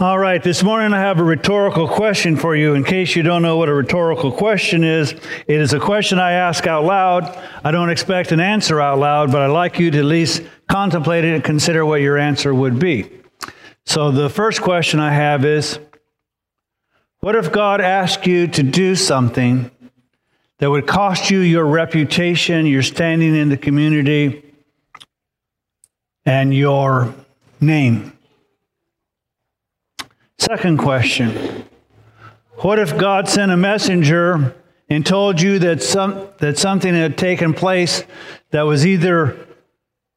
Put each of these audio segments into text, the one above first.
All right, this morning I have a rhetorical question for you. In case you don't know what a rhetorical question is, it is a question I ask out loud. I don't expect an answer out loud, but I'd like you to at least contemplate it and consider what your answer would be. So the first question I have is What if God asked you to do something that would cost you your reputation, your standing in the community, and your name? Second question What if God sent a messenger and told you that, some, that something had taken place that was either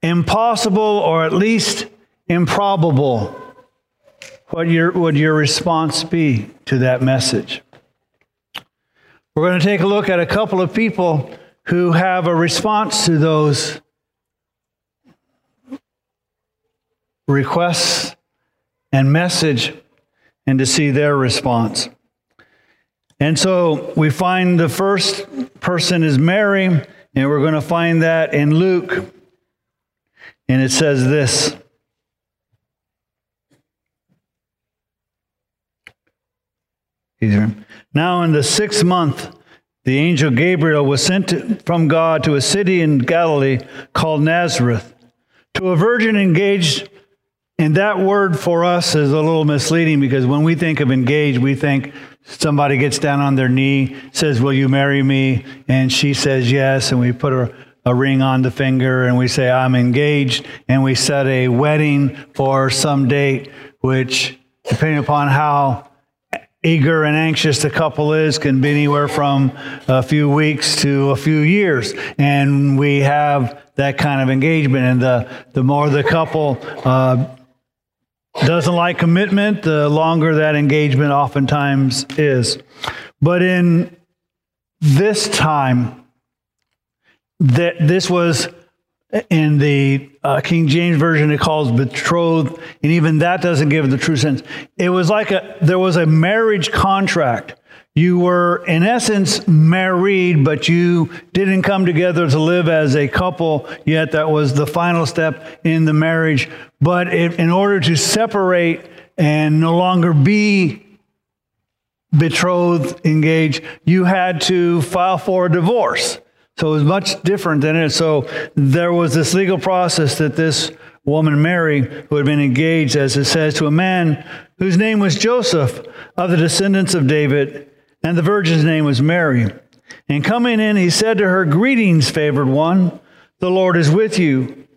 impossible or at least improbable? What your, would your response be to that message? We're going to take a look at a couple of people who have a response to those requests and message and to see their response. And so we find the first person is Mary, and we're going to find that in Luke. And it says this Now, in the sixth month, the angel Gabriel was sent from God to a city in Galilee called Nazareth to a virgin engaged and that word for us is a little misleading because when we think of engage, we think somebody gets down on their knee, says, Will you marry me? And she says yes. And we put a, a ring on the finger and we say, I'm engaged. And we set a wedding for some date, which, depending upon how eager and anxious the couple is can be anywhere from a few weeks to a few years and we have that kind of engagement and the, the more the couple uh, doesn't like commitment, the longer that engagement oftentimes is. But in this time, that this was in the uh, King James version, it calls betrothed, and even that doesn't give the true sense. It was like a there was a marriage contract. You were, in essence, married, but you didn't come together to live as a couple yet. That was the final step in the marriage. But in order to separate and no longer be betrothed, engaged, you had to file for a divorce. So it was much different than it. So there was this legal process that this woman, Mary, who had been engaged, as it says, to a man whose name was Joseph of the descendants of David and the virgin's name was Mary. And coming in, he said to her, Greetings, favored one, the Lord is with you.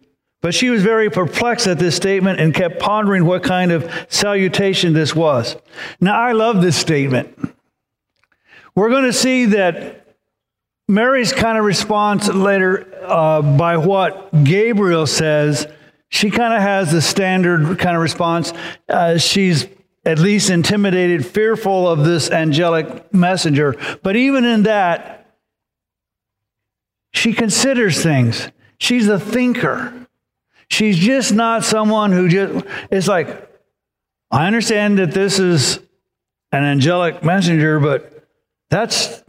But she was very perplexed at this statement and kept pondering what kind of salutation this was. Now, I love this statement. We're going to see that Mary's kind of response later uh, by what Gabriel says, she kind of has the standard kind of response. Uh, she's at least intimidated, fearful of this angelic messenger. But even in that, she considers things. She's a thinker. She's just not someone who just, it's like, I understand that this is an angelic messenger, but that's,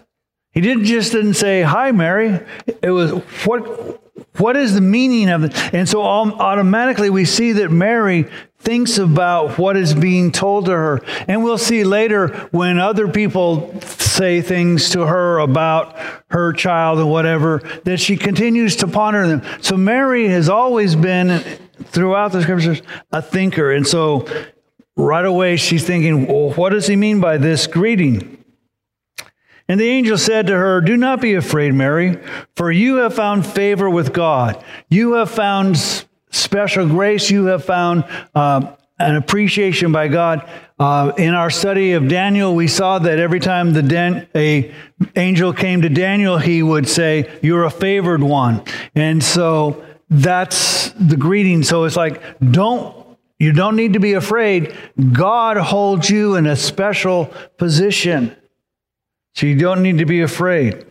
he didn't just didn't say, Hi, Mary. It was, what, what is the meaning of it? And so automatically we see that Mary thinks about what is being told to her. And we'll see later when other people say things to her about her child and whatever, that she continues to ponder them. So Mary has always been, throughout the scriptures, a thinker. And so right away she's thinking, well, what does he mean by this greeting? And the angel said to her, Do not be afraid, Mary, for you have found favor with God. You have found special grace. You have found uh, an appreciation by God. Uh, in our study of Daniel, we saw that every time the a angel came to Daniel, he would say, "You're a favored one," and so that's the greeting. So it's like, don't you don't need to be afraid. God holds you in a special position. So you don't need to be afraid.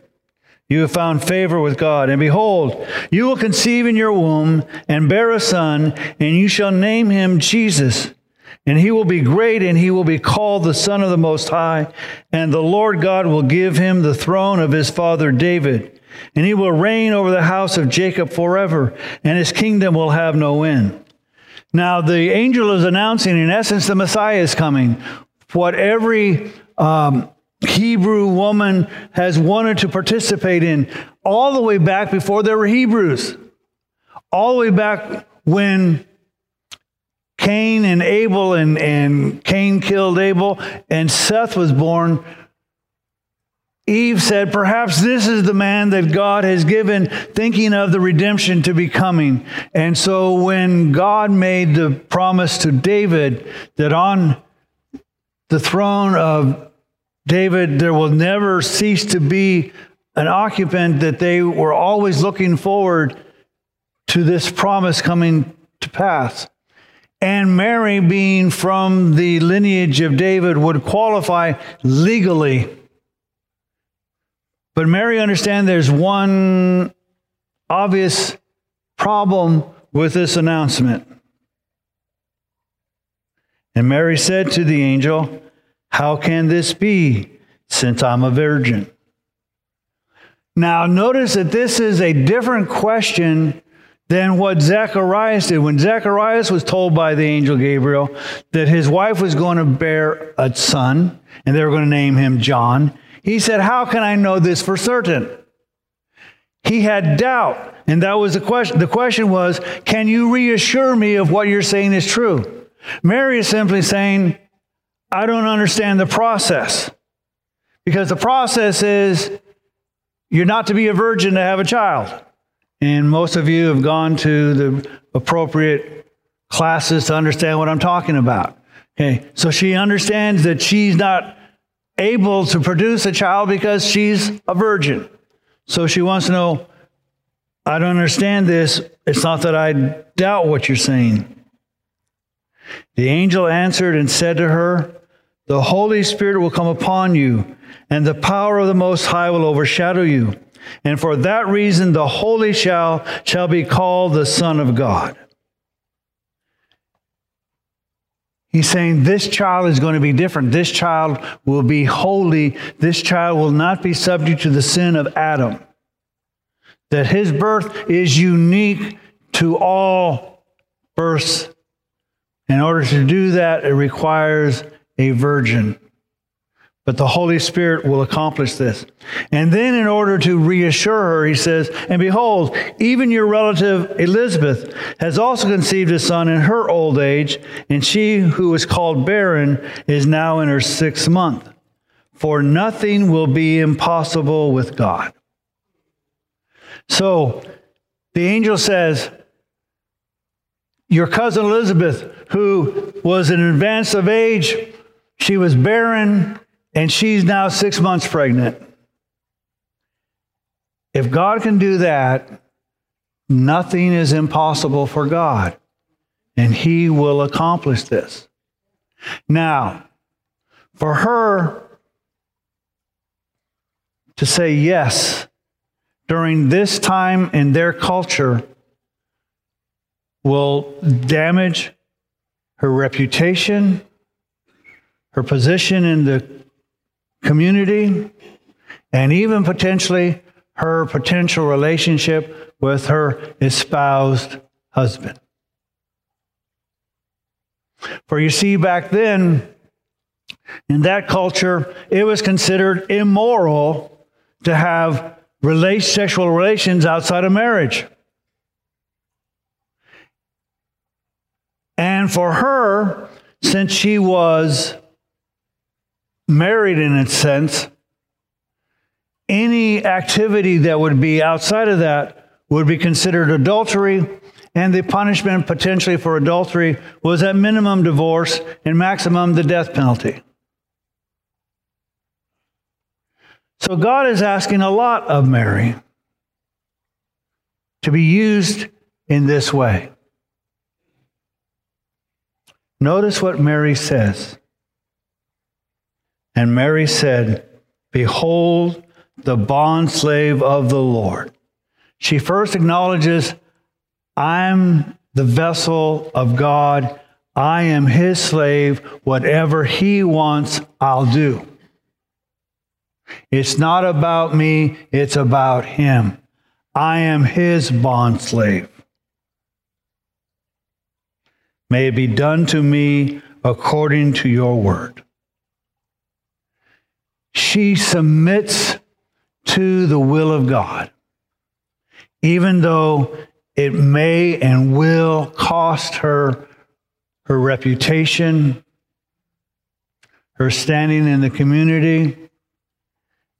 You have found favor with God. And behold, you will conceive in your womb and bear a son, and you shall name him Jesus. And he will be great, and he will be called the Son of the Most High. And the Lord God will give him the throne of his father David. And he will reign over the house of Jacob forever, and his kingdom will have no end. Now, the angel is announcing, in essence, the Messiah is coming. What every um, Hebrew woman has wanted to participate in, all the way back before there were Hebrews, all the way back when Cain and Abel, and, and Cain killed Abel, and Seth was born. Eve said, Perhaps this is the man that God has given, thinking of the redemption to be coming. And so when God made the promise to David that on the throne of David there will never cease to be an occupant, that they were always looking forward to this promise coming to pass. And Mary, being from the lineage of David, would qualify legally but Mary, understand there's one obvious problem with this announcement. And Mary said to the angel, How can this be since I'm a virgin? Now, notice that this is a different question than what Zacharias did. When Zacharias was told by the angel Gabriel that his wife was going to bear a son, and they were going to name him John, he said, How can I know this for certain? He had doubt. And that was the question. The question was, Can you reassure me of what you're saying is true? Mary is simply saying, I don't understand the process. Because the process is you're not to be a virgin to have a child. And most of you have gone to the appropriate classes to understand what I'm talking about. Okay, so she understands that she's not able to produce a child because she's a virgin. So she wants to know, I don't understand this. It's not that I doubt what you're saying. The angel answered and said to her, The Holy Spirit will come upon you, and the power of the Most High will overshadow you. And for that reason, the Holy shall, shall be called the Son of God. He's saying this child is going to be different. This child will be holy. This child will not be subject to the sin of Adam. That his birth is unique to all births. In order to do that, it requires a virgin. But the Holy Spirit will accomplish this. And then, in order to reassure her, he says, And behold, even your relative Elizabeth has also conceived a son in her old age, and she who was called barren is now in her sixth month. For nothing will be impossible with God. So, the angel says, Your cousin Elizabeth, who was in advance of age, she was barren and she's now six months pregnant. If God can do that, nothing is impossible for God, and He will accomplish this. Now, for her to say yes during this time in their culture will damage her reputation, her position in the community, and even potentially her potential relationship with her espoused husband. For you see, back then, in that culture, it was considered immoral to have sexual relations outside of marriage. And for her, since she was married in its sense, any activity that would be outside of that would be considered adultery, and the punishment potentially for adultery was at minimum divorce and maximum the death penalty. So God is asking a lot of Mary to be used in this way. Notice what Mary says. And Mary said, Behold, the bondslave of the Lord. She first acknowledges, I'm the vessel of God. I am his slave. Whatever he wants, I'll do. It's not about me, it's about him. I am his bondslave. May it be done to me according to your word. She submits to the will of God, even though it may and will cost her her reputation, her standing in the community,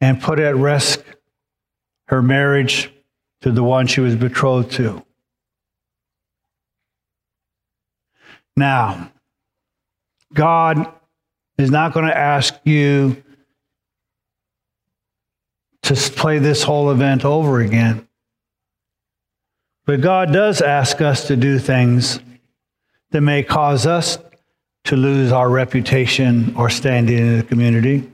and put at risk her marriage to the one she was betrothed to. Now, God is not going to ask you to play this whole event over again. But God does ask us to do things that may cause us to lose our reputation or standing in the community.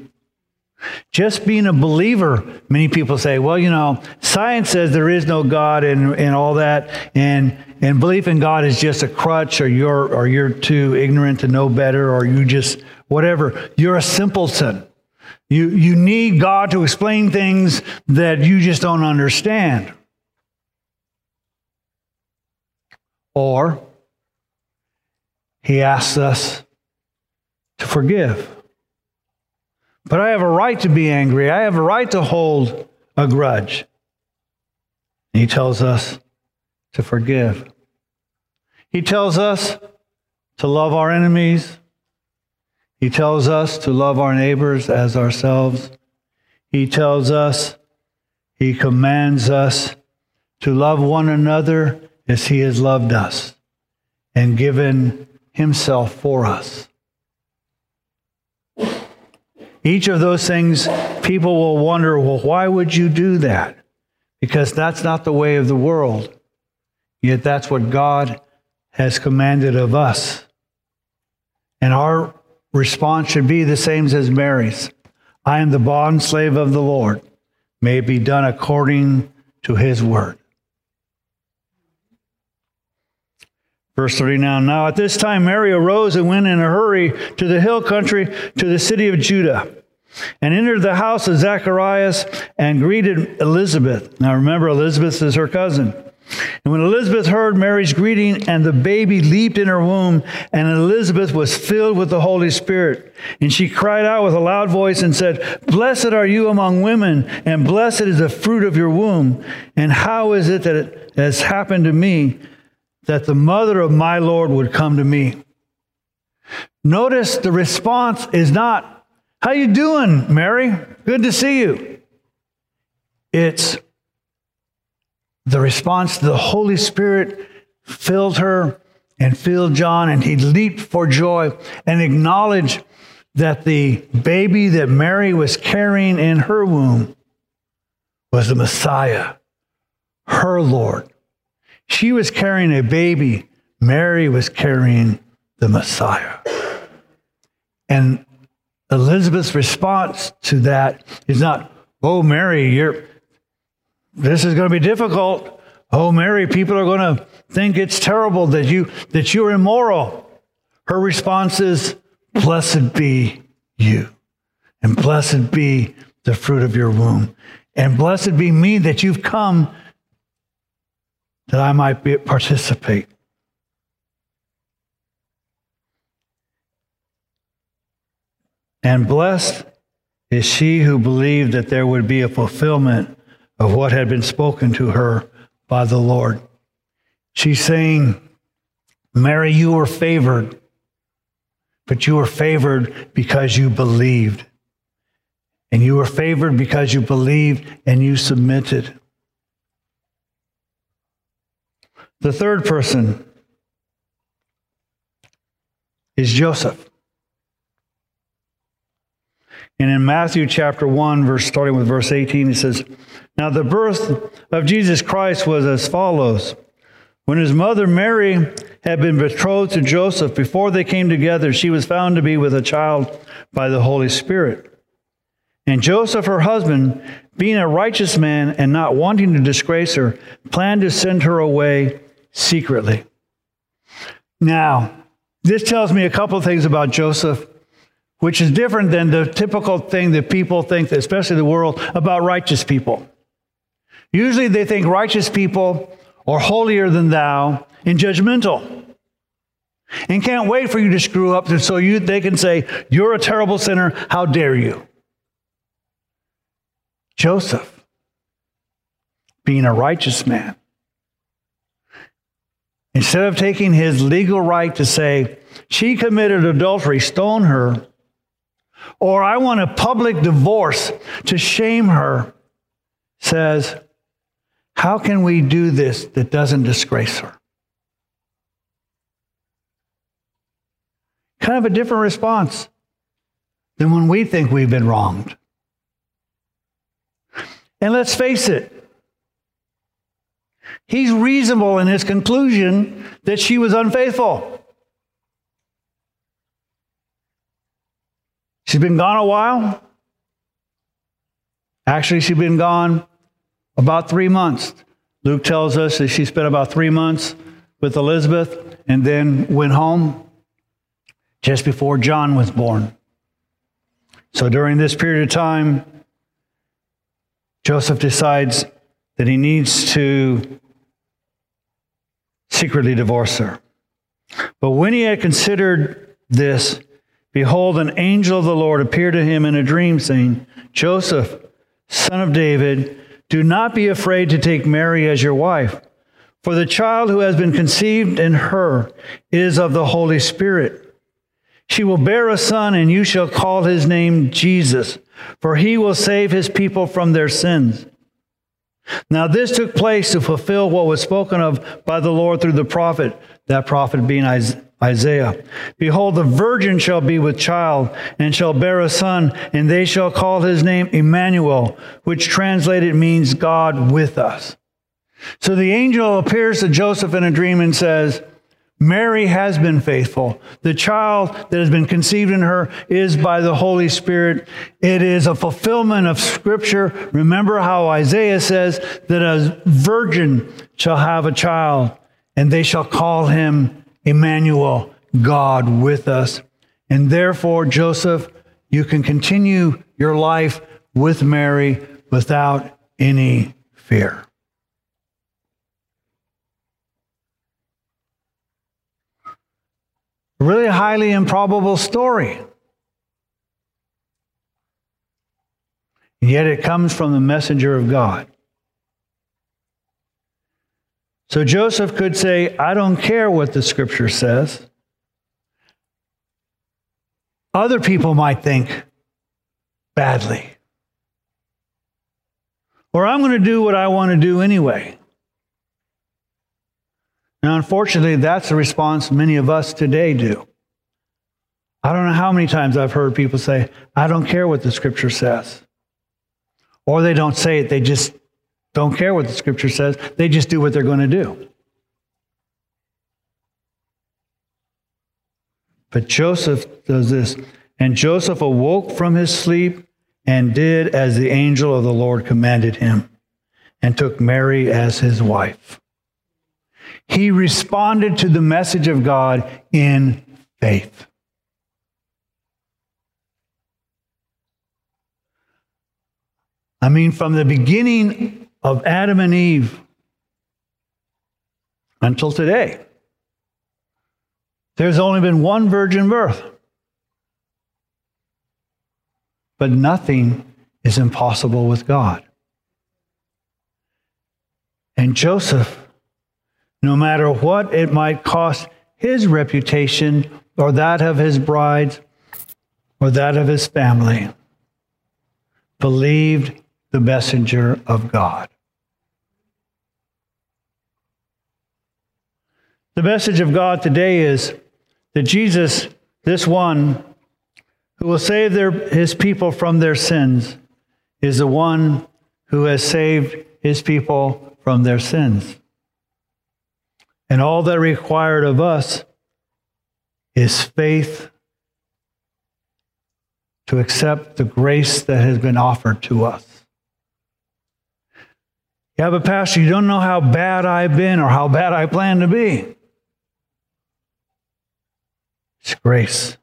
Just being a believer, many people say, well, you know, science says there is no God and, and all that, and, and belief in God is just a crutch, or you're, or you're too ignorant to know better, or you just, whatever. You're a simpleton. You, you need God to explain things that you just don't understand. Or he asks us to forgive. But I have a right to be angry. I have a right to hold a grudge. he tells us to forgive. He tells us to love our enemies. He tells us to love our neighbors as ourselves. He tells us, he commands us to love one another as he has loved us and given himself for us. Each of those things, people will wonder, well, why would you do that? Because that's not the way of the world. Yet that's what God has commanded of us. And our response should be the same as Mary's I am the bond slave of the Lord. May it be done according to his word. Verse 39 Now at this time, Mary arose and went in a hurry to the hill country to the city of Judah and entered the house of Zacharias and greeted Elizabeth. Now remember, Elizabeth is her cousin. And when Elizabeth heard Mary's greeting, and the baby leaped in her womb, and Elizabeth was filled with the Holy Spirit. And she cried out with a loud voice and said, Blessed are you among women, and blessed is the fruit of your womb. And how is it that it has happened to me that the mother of my Lord would come to me. Notice the response is not, how you doing, Mary? Good to see you. It's the response the Holy Spirit filled her and filled John, and he leaped for joy and acknowledged that the baby that Mary was carrying in her womb was the Messiah, her Lord. She was carrying a baby, Mary was carrying the Messiah. And Elizabeth's response to that is not, "Oh Mary, you're this is going to be difficult. Oh Mary, people are going to think it's terrible that you that you're immoral." Her response is, "Blessed be you, and blessed be the fruit of your womb, and blessed be me that you've come that I might be, participate. And blessed is she who believed that there would be a fulfillment of what had been spoken to her by the Lord. She's saying, Mary, you were favored, but you were favored because you believed. And you were favored because you believed and you submitted. The third person is Joseph. And in Matthew chapter 1, verse starting with verse 18, it says, Now the birth of Jesus Christ was as follows. When his mother Mary had been betrothed to Joseph, before they came together, she was found to be with a child by the Holy Spirit. And Joseph, her husband, being a righteous man and not wanting to disgrace her, planned to send her away secretly. Now, this tells me a couple of things about Joseph, which is different than the typical thing that people think, especially the world, about righteous people. Usually they think righteous people are holier than thou and judgmental. and can't wait for you to screw up so you, they can say, You're a terrible sinner. How dare you? Joseph, being a righteous man, instead of taking his legal right to say, She committed adultery, stone her, or I want a public divorce to shame her, says, How can we do this that doesn't disgrace her? Kind of a different response than when we think we've been wronged. And let's face it, he's reasonable in his conclusion that she was unfaithful. She's been gone a while. Actually, she's been gone about three months. Luke tells us that she spent about three months with Elizabeth and then went home just before John was born. So during this period of time, Joseph decides that he needs to secretly divorce her. But when he had considered this, behold, an angel of the Lord appeared to him in a dream, saying, Joseph, son of David, do not be afraid to take Mary as your wife, for the child who has been conceived in her is of the Holy Spirit. She will bear a son, and you shall call his name Jesus, for he will save his people from their sins. Now, this took place to fulfill what was spoken of by the Lord through the prophet, that prophet being Isaiah. Isaiah, behold, the virgin shall be with child and shall bear a son, and they shall call his name Emmanuel, which translated means God with us. So the angel appears to Joseph in a dream and says, Mary has been faithful. The child that has been conceived in her is by the Holy Spirit. It is a fulfillment of Scripture. Remember how Isaiah says that a virgin shall have a child, and they shall call him Emmanuel, God with us. And therefore, Joseph, you can continue your life with Mary without any fear. really highly improbable story. Yet it comes from the messenger of God. So Joseph could say, I don't care what the scripture says. Other people might think badly. Or I'm going to do what I want to do anyway. Now, unfortunately, that's the response many of us today do. I don't know how many times I've heard people say, I don't care what the scripture says. Or they don't say it, they just don't care what the scripture says. They just do what they're going to do. But Joseph does this. And Joseph awoke from his sleep and did as the angel of the Lord commanded him, and took Mary as his wife. He responded to the message of God in faith. I mean, from the beginning of Adam and Eve until today, there's only been one virgin birth. But nothing is impossible with God. And Joseph no matter what it might cost his reputation or that of his bride or that of his family, believed the messenger of God. The message of God today is that Jesus, this one who will save their, his people from their sins, is the one who has saved his people from their sins. And all that required of us is faith to accept the grace that has been offered to us. Yeah, but Pastor, you don't know how bad I've been or how bad I plan to be. It's grace.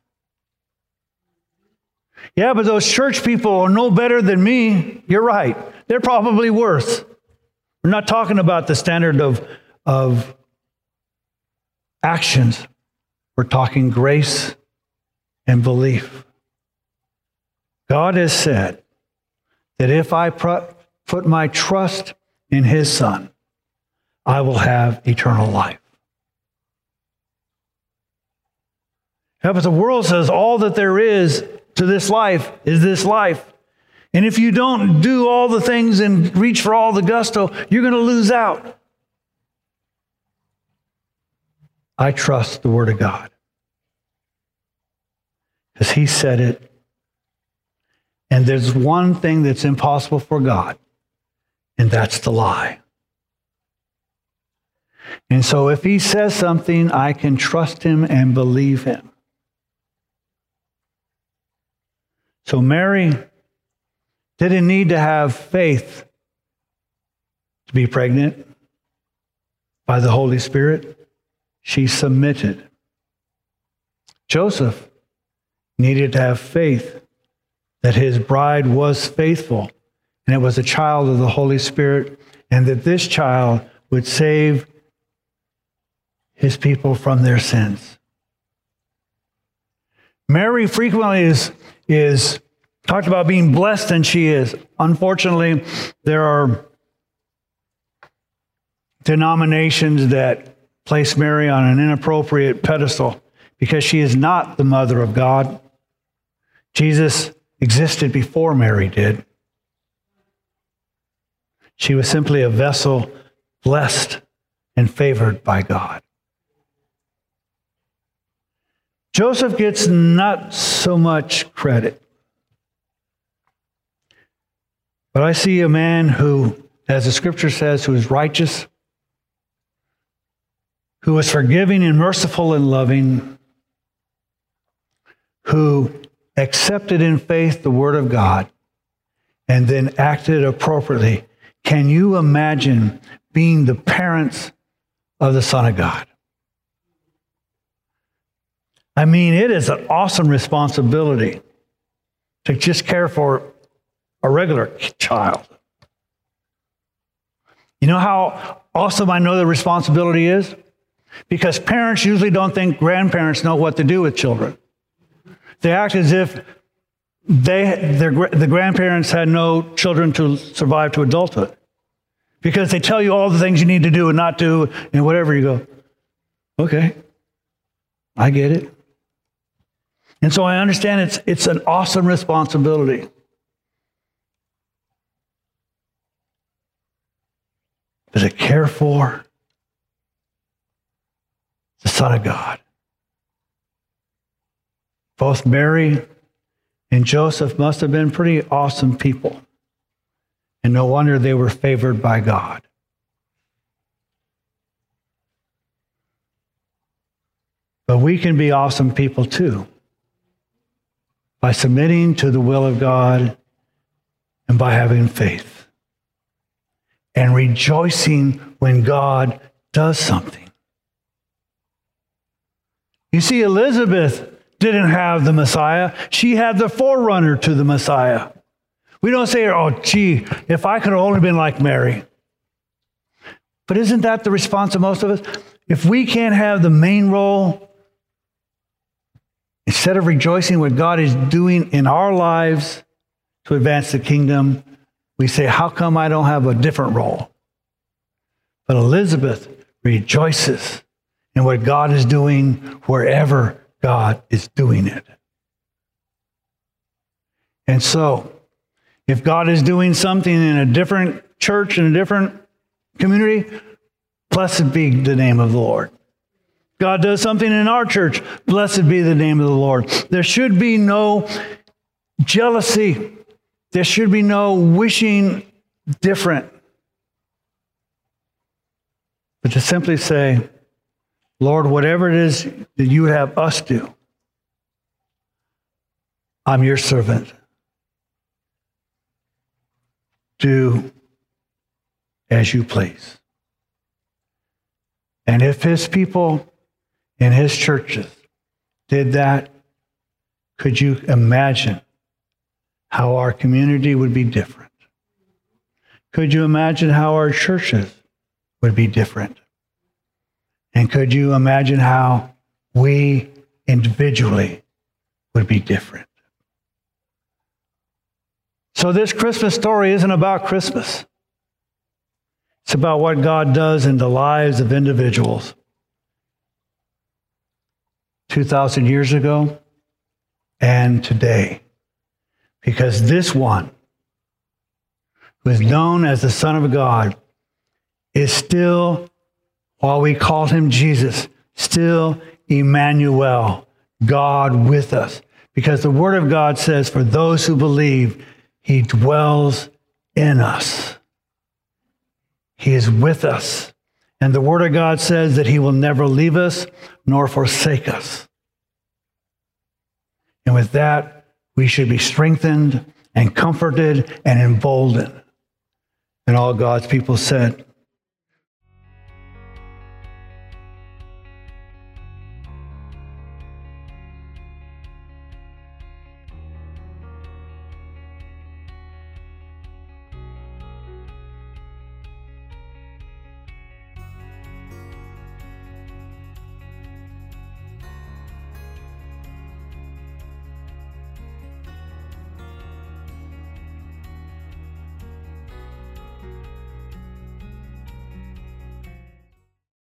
Yeah, but those church people are no better than me. You're right. They're probably worse. We're not talking about the standard of, of actions. We're talking grace and belief. God has said that if I put my trust in his son, I will have eternal life. Yeah, but the world says all that there is to this life is this life. And if you don't do all the things and reach for all the gusto, you're going to lose out. I trust the Word of God because He said it. And there's one thing that's impossible for God, and that's the lie. And so if He says something, I can trust Him and believe Him. So Mary didn't need to have faith to be pregnant by the Holy Spirit. She submitted. Joseph needed to have faith that his bride was faithful and it was a child of the Holy Spirit and that this child would save his people from their sins. Mary frequently is is talked about being blessed, and she is. Unfortunately, there are denominations that place Mary on an inappropriate pedestal because she is not the mother of God. Jesus existed before Mary did. She was simply a vessel blessed and favored by God. Joseph gets not so much credit. But I see a man who, as the scripture says, who is righteous, who is forgiving and merciful and loving, who accepted in faith the word of God and then acted appropriately. Can you imagine being the parents of the Son of God? I mean, it is an awesome responsibility to just care for a regular child. You know how awesome I know the responsibility is? Because parents usually don't think grandparents know what to do with children. They act as if they, their, the grandparents had no children to survive to adulthood. Because they tell you all the things you need to do and not do, and whatever you go, okay, I get it. And so I understand it's, it's an awesome responsibility. To care for the Son of God. Both Mary and Joseph must have been pretty awesome people. And no wonder they were favored by God. But we can be awesome people too by submitting to the will of God and by having faith and rejoicing when God does something. You see, Elizabeth didn't have the Messiah, she had the forerunner to the Messiah. We don't say, oh, gee, if I could have only been like Mary. But isn't that the response of most of us? If we can't have the main role Instead of rejoicing what God is doing in our lives to advance the kingdom, we say, How come I don't have a different role? But Elizabeth rejoices in what God is doing wherever God is doing it. And so, if God is doing something in a different church, in a different community, blessed be the name of the Lord. God does something in our church. Blessed be the name of the Lord. There should be no jealousy. There should be no wishing different. But to simply say, Lord, whatever it is that you have us do, I'm your servant. Do as you please. And if his people in his churches did that, could you imagine how our community would be different? Could you imagine how our churches would be different? And could you imagine how we individually would be different. So, this Christmas story isn't about Christmas. It's about what God does in the lives of individuals. 2,000 years ago and today. Because this one, who is known as the Son of God, is still, while we call him Jesus, still Emmanuel, God with us. Because the Word of God says, for those who believe, he dwells in us. He is with us. And the Word of God says that He will never leave us nor forsake us. And with that, we should be strengthened and comforted and emboldened. And all God's people said,